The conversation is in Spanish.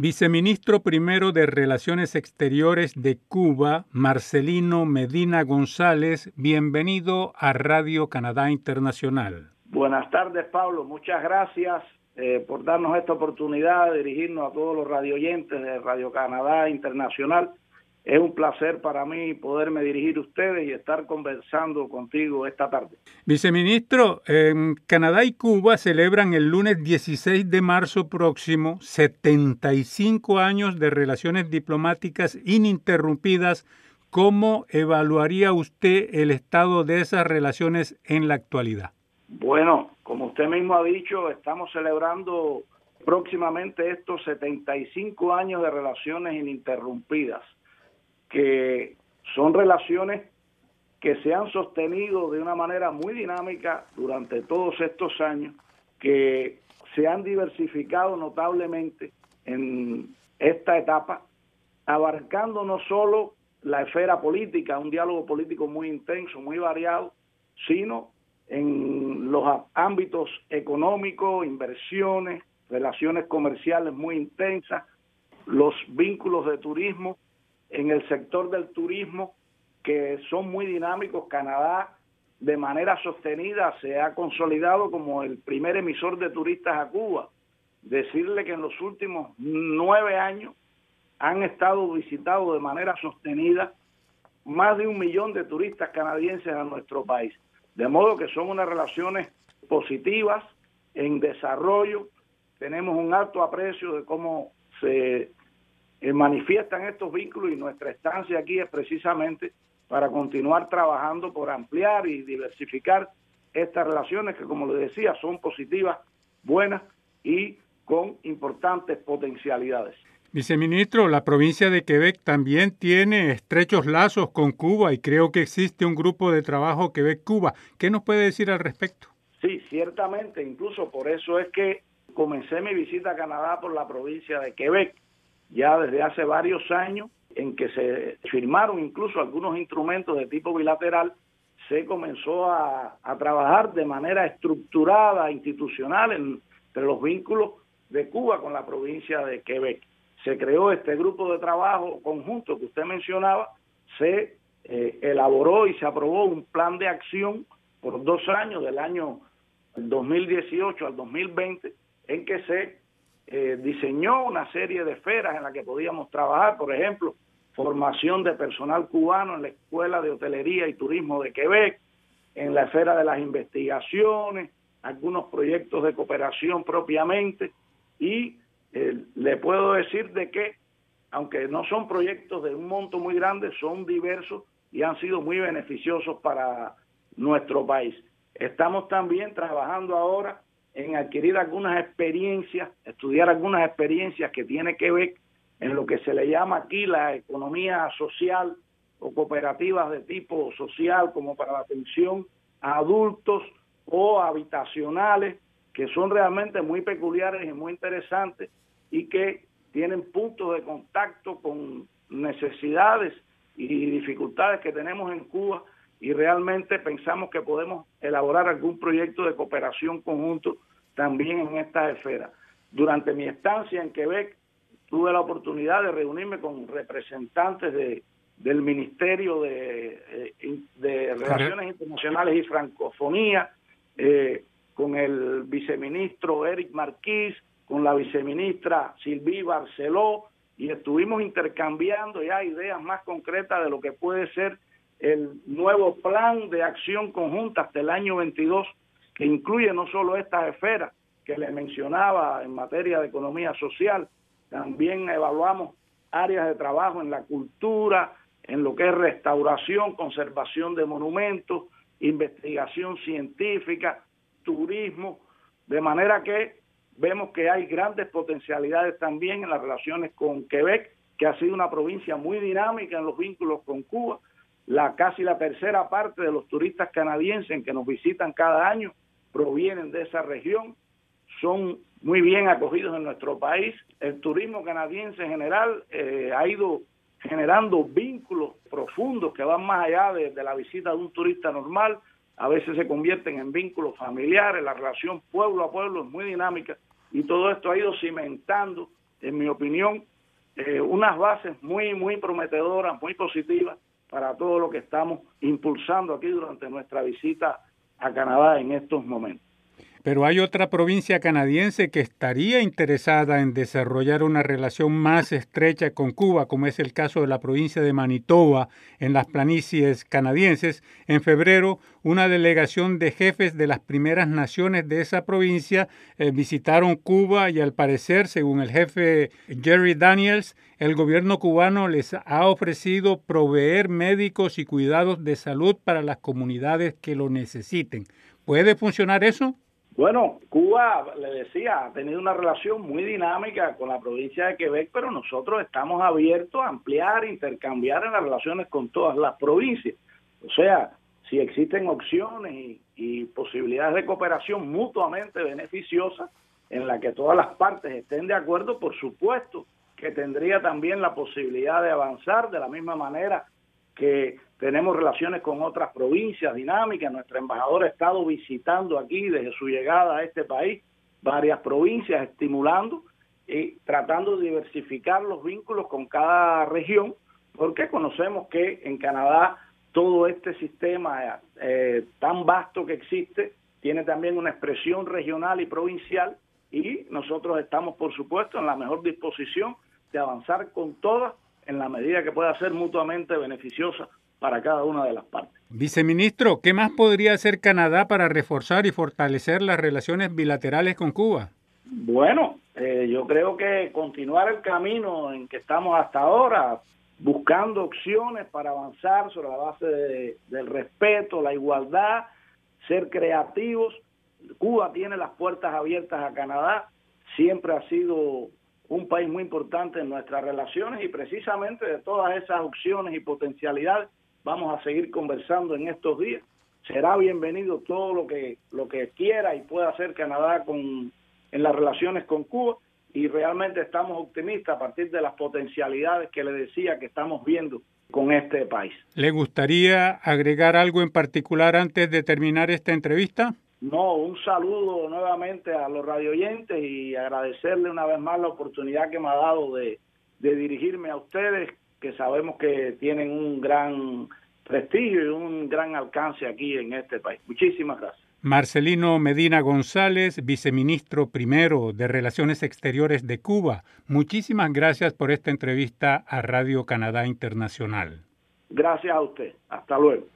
Viceministro primero de Relaciones Exteriores de Cuba, Marcelino Medina González, bienvenido a Radio Canadá Internacional. Buenas tardes, Pablo. Muchas gracias eh, por darnos esta oportunidad de dirigirnos a todos los radioyentes de Radio Canadá Internacional es un placer para mí poderme dirigir a ustedes y estar conversando contigo esta tarde. Viceministro, en Canadá y Cuba celebran el lunes 16 de marzo próximo 75 años de relaciones diplomáticas ininterrumpidas. ¿Cómo evaluaría usted el estado de esas relaciones en la actualidad? Bueno, como usted mismo ha dicho, estamos celebrando próximamente estos 75 años de relaciones ininterrumpidas que son relaciones que se han sostenido de una manera muy dinámica durante todos estos años, que se han diversificado notablemente en esta etapa, abarcando no solo la esfera política, un diálogo político muy intenso, muy variado, sino en los ámbitos económicos, inversiones, relaciones comerciales muy intensas, los vínculos de turismo en el sector del turismo que son muy dinámicos. Canadá de manera sostenida se ha consolidado como el primer emisor de turistas a Cuba. Decirle que en los últimos nueve años han estado visitados de manera sostenida más de un millón de turistas canadienses a nuestro país. De modo que son unas relaciones positivas, en desarrollo. Tenemos un alto aprecio de cómo se eh, manifiestan estos vínculos y nuestra estancia aquí es precisamente para continuar trabajando por ampliar y diversificar estas relaciones que, como le decía, son positivas, buenas y con importantes potencialidades. Viceministro, la provincia de Quebec también tiene estrechos lazos con Cuba y creo que existe un grupo de trabajo Quebec-Cuba. ¿Qué nos puede decir al respecto? Sí, ciertamente, incluso por eso es que comencé mi visita a Canadá por la provincia de Quebec ya desde hace varios años en que se firmaron incluso algunos instrumentos de tipo bilateral, se comenzó a, trabajar de manera estructurada, institucional, entre los vínculos de Cuba con la provincia de Quebec. Se creó este grupo de trabajo conjunto que usted mencionaba, se eh, elaboró y se aprobó un plan de acción por dos años, del año 2018 al 2020, en que se eh, diseñó una serie de esferas en las que podíamos trabajar, por ejemplo, formación de personal cubano en la Escuela de Hotelería y Turismo de Quebec, en la esfera de las investigaciones, algunos proyectos de cooperación propiamente, y eh, le puedo decir de que, aunque no son proyectos de un monto muy grande, son diversos y han sido muy beneficiosos para nuestro país. Estamos también trabajando ahora en adquirir algunas experiencias, estudiar algunas experiencias que tiene que ver en lo que se le llama aquí la economía social o cooperativas de tipo social como para la atención a adultos o habitacionales que son realmente muy peculiares y muy interesantes y que tienen puntos de contacto con necesidades y dificultades que tenemos en Cuba y realmente pensamos que podemos elaborar algún proyecto de cooperación conjunto también en esta esfera. Durante mi estancia en Quebec tuve la oportunidad de reunirme con representantes de, del Ministerio de, eh, Relaciones Internacionales y Francofonía, eh, con el viceministro Eric Marquís, con la viceministra Sylvie Barceló, y estuvimos intercambiando ya ideas más concretas de lo que puede ser el nuevo plan de acción conjunta hasta el año 22 que incluye no solo estas esferas que le mencionaba en materia de economía social, también evaluamos áreas de trabajo en la cultura, en lo que es restauración, conservación de monumentos, investigación científica, turismo, de manera que vemos que hay grandes potencialidades también en las relaciones con Quebec, que ha sido una provincia muy dinámica en los vínculos con Cuba. La casi la tercera parte de los turistas canadienses que nos visitan cada año provienen de esa región, son muy bien acogidos en nuestro país. El turismo canadiense en general eh, ha ido generando vínculos profundos que van más allá de, la visita de un turista normal. A veces se convierten en vínculos familiares, la relación pueblo a pueblo es muy dinámica y todo esto ha ido cimentando en mi opinión, eh, unas bases muy, muy prometedoras, muy positivas para todo lo que estamos impulsando aquí durante nuestra visita a Canadá en estos momentos. Pero hay otra provincia canadiense que estaría interesada en desarrollar una relación más estrecha con Cuba, como es el caso de la provincia de Manitoba en las planicies canadienses. En febrero, una delegación de jefes de las primeras naciones de esa provincia eh, visitaron Cuba y al parecer, según el jefe Jerry Daniels, el gobierno cubano les ha ofrecido proveer médicos y cuidados de salud para las comunidades que lo necesiten. ¿Puede funcionar eso? Bueno, Cuba, le decía, ha tenido una relación muy dinámica con la provincia de Quebec, pero nosotros estamos abiertos a ampliar, intercambiar en las relaciones con todas las provincias. O sea, si existen opciones y, posibilidades de cooperación mutuamente beneficiosas en la que todas las partes estén de acuerdo, por supuesto que tendría también la posibilidad de avanzar de la misma manera que tenemos relaciones con otras provincias dinámicas. Nuestro embajador ha estado visitando aquí desde su llegada a este país varias provincias, estimulando y tratando de diversificar los vínculos con cada región, porque conocemos que en Canadá todo este sistema eh, tan vasto que existe tiene también una expresión regional y provincial y nosotros estamos, por supuesto, en la mejor disposición de avanzar con todas en la medida que pueda ser mutuamente beneficiosa para cada una de las partes. Viceministro, ¿qué más podría hacer Canadá para reforzar y fortalecer las relaciones bilaterales con Cuba? Bueno, eh, yo creo que continuar el camino en que estamos hasta ahora, buscando opciones para avanzar sobre la base del respeto, la igualdad, ser creativos. Cuba tiene las puertas abiertas a Canadá, siempre ha sido un país muy importante en nuestras relaciones y precisamente de todas esas opciones y potencialidades vamos a seguir conversando en estos días. Será bienvenido todo lo que lo que quiera y pueda hacer Canadá con en las relaciones con Cuba y realmente estamos optimistas a partir de las potencialidades que le decía que estamos viendo con este país. ¿Le gustaría agregar algo en particular antes de terminar esta entrevista? No, un saludo nuevamente a los radioyentes y agradecerle una vez más la oportunidad que me ha dado de, de dirigirme a ustedes que sabemos que tienen un gran prestigio y un gran alcance aquí en este país. Muchísimas gracias. Marcelino Medina González, viceministro primero de Relaciones Exteriores de Cuba, muchísimas gracias por esta entrevista a Radio Canadá Internacional. Gracias a usted. Hasta luego.